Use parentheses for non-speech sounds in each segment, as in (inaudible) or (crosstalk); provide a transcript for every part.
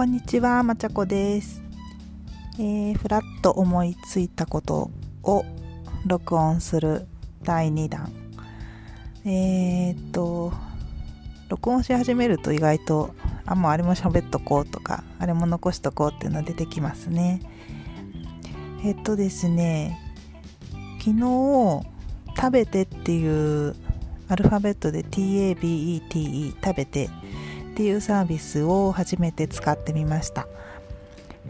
こんにちは、まちゃこです。えー、ふらっと思いついたことを録音する第2弾。えー、っと、録音し始めると意外と、あ、もうあれも喋っとこうとか、あれも残しとこうっていうの出てきますね。えっとですね、昨日、食べてっていうアルファベットで TABETE 食べてっていうサービスを初めて使ってみました。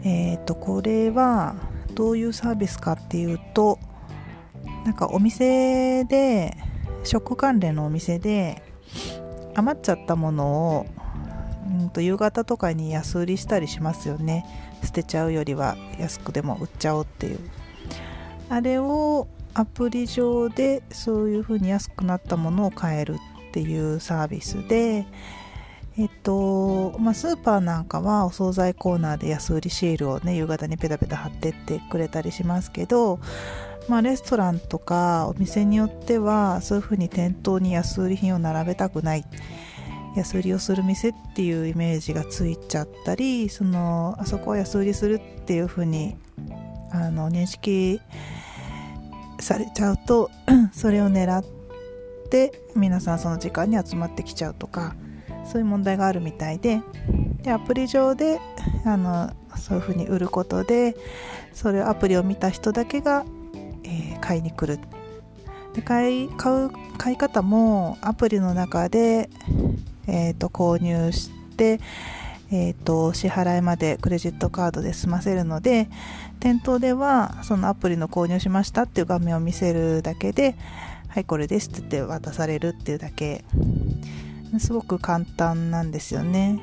えっ、ー、とこれはどういうサービスかっていうとなんかお店で食関連のお店で余っちゃったものをうんと夕方とかに安売りしたりしますよね。捨てちゃうよりは安くでも売っちゃおうっていう。あれをアプリ上でそういう風に安くなったものを買えるっていうサービスでえっとまあ、スーパーなんかはお惣菜コーナーで安売りシールをね夕方にペタペタ貼ってってくれたりしますけど、まあ、レストランとかお店によってはそういう風に店頭に安売り品を並べたくない安売りをする店っていうイメージがついちゃったりそのあそこは安売りするっていう風にあの認識されちゃうと (clears throat) それを狙って皆さんその時間に集まってきちゃうとかそういう問題があるみたいででアプリ上であのそういうふうに売ることでそれアプリを見た人だけが、えー、買いに来る。で買い買う買い方もアプリの中で、えーと、購入して、えーと支払いまでクレジットカードで済ませるので店頭ではそのアプリの購入しましたっていう画面を見せるだけではいこれですって言って渡されるっていうだけ。すごく簡単なんですよね。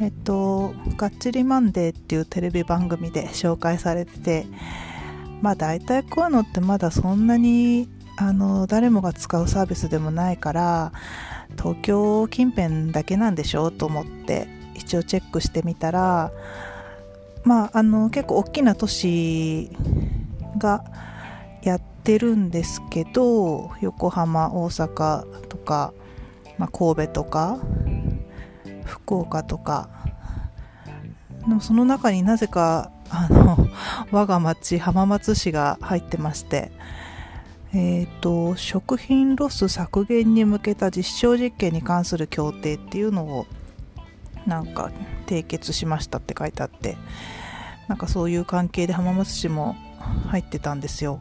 えっと「がっちりマンデー」っていうテレビ番組で紹介されててまあ大体こういうのってまだそんなにあの誰もが使うサービスでもないから東京近辺だけなんでしょうと思って一応チェックしてみたらまああの結構大きな都市がやってるんですけど横浜大阪とかまあ、神戸とか福岡とか。でもその中になぜかあの (laughs) 我が町浜松市が入ってまして。えっ、ー、と食品ロス削減に向けた実証実験に関する協定っていうのをなんか締結しましたって書いてあって。なんかそういう関係で浜松市も入ってたんですよ。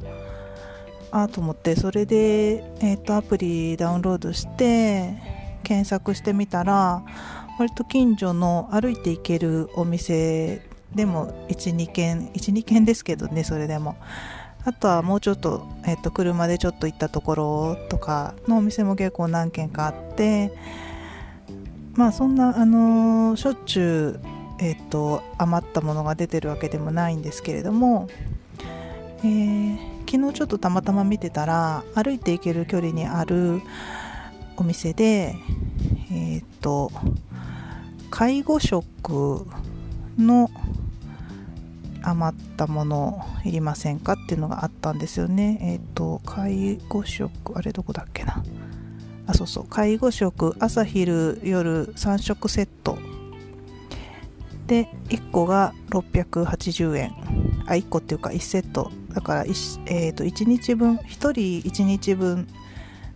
あと思ってそれで、えーと、アプリダウンロードして検索してみたら割と近所の歩いて行けるお店でも12軒12軒ですけどねそれでも。あとはもうちょっと,、えーと、車でちょっと行ったところとかのお店も結構何軒かあってまあそんなあのー、しょっちゅう、えーと余ったものが出てるわけでもないんですけれどもえー、昨日ちょっとたまたま見てたら歩いて行ける距離にあるお店でえっ、ー、と介護食の余ったものいりませんかっていうのがあったんですよね。えっ、ー、と介護食あれどこだっけな。あそうそう。介護食朝昼夜3食セット。で1個が680円。あ1個っていうか1セット。だから 1,、えー、と1日分1人1日分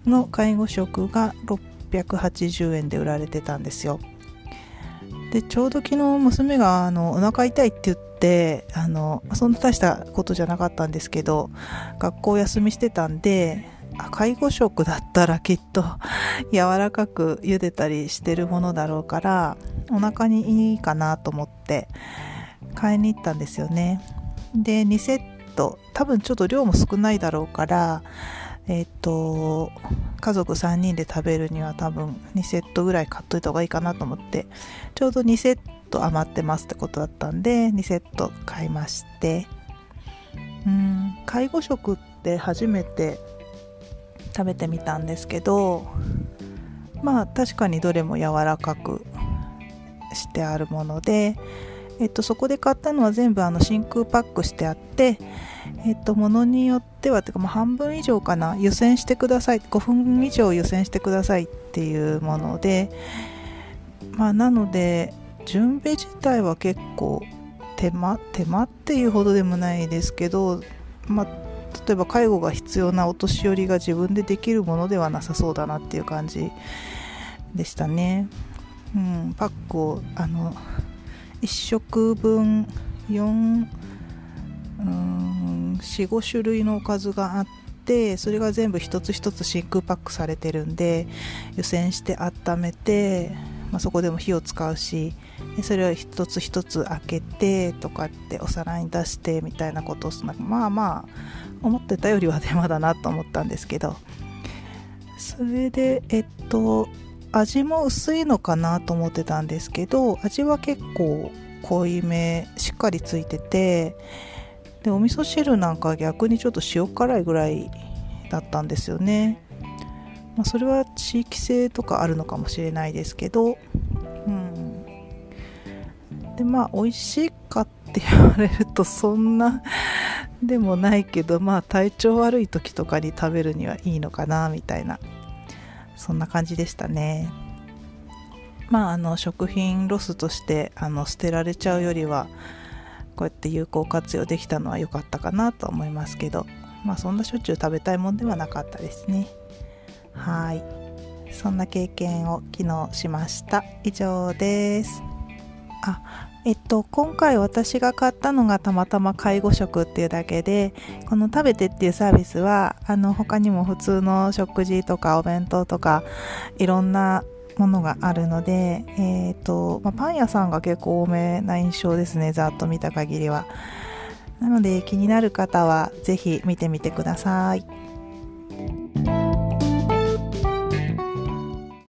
の介護食が680円で売られてたんですよ。でちょうど昨日娘があのお腹痛いって言ってあのそんな大したことじゃなかったんですけど学校休みしてたんで介護食だったらきっと柔らかく茹でたりしてるものだろうからお腹にいいかなと思って買いに行ったんですよね。で2セット多分ちょっと量も少ないだろうからえっ、と家族3人で食べるには多分2セットぐらい買っといた方がいいかなと思ってちょうど2セット余ってますってことだったんで2セット買いまして。うん介護食って初めて食べてみたんですけどまあ確かにどれも柔らかくしてあるものでえっと、そこで買ったのは全部あの真空パックしてあって、えっと、ものによってはてかもう半分以上かな湯煎してください5分以上湯煎してくださいっていうもので、まあ、なので準備自体は結構手間手間っていうほどでもないですけど、まあ、例えば介護が必要なお年寄りが自分でできるものではなさそうだなっていう感じでしたね。うん、パックをあの1食分445種類のおかずがあってそれが全部一つ一つ真空パックされてるんで湯煎して温めて、まあ、そこでも火を使うしそれを一つ一つ開けてとかってお皿に出してみたいなことをまあまあ思ってたよりは手間だなと思ったんですけど。それでえっと味も薄いのかなと思ってたんですけど味は結構濃いめしっかりついててでお味噌汁なんか逆にちょっと塩辛いぐらいだったんですよね、まあ、それは地域性とかあるのかもしれないですけどうん。でまあ美味しいかって言われるとそんなでもないけどまあ体調悪い時とかに食べるにはいいのかなみたいな。そんな感じでしたね。まああの食品ロスとしてあの捨てられちゃうよりはこうやって有効活用できたのは良かったかなと思いますけどまあそんなしょっちゅう食べたいもんではなかったですね。はい。そんな経験を昨日しました。以上です。あえっと今回私が買ったのがたまたま介護食っていうだけでこの食べてっていうサービスはあの他にも普通の食事とかお弁当とかいろんなものがあるので、えーとまあ、パン屋さんが結構多めな印象ですねざっと見た限りは。なので気になる方は是非見てみてください。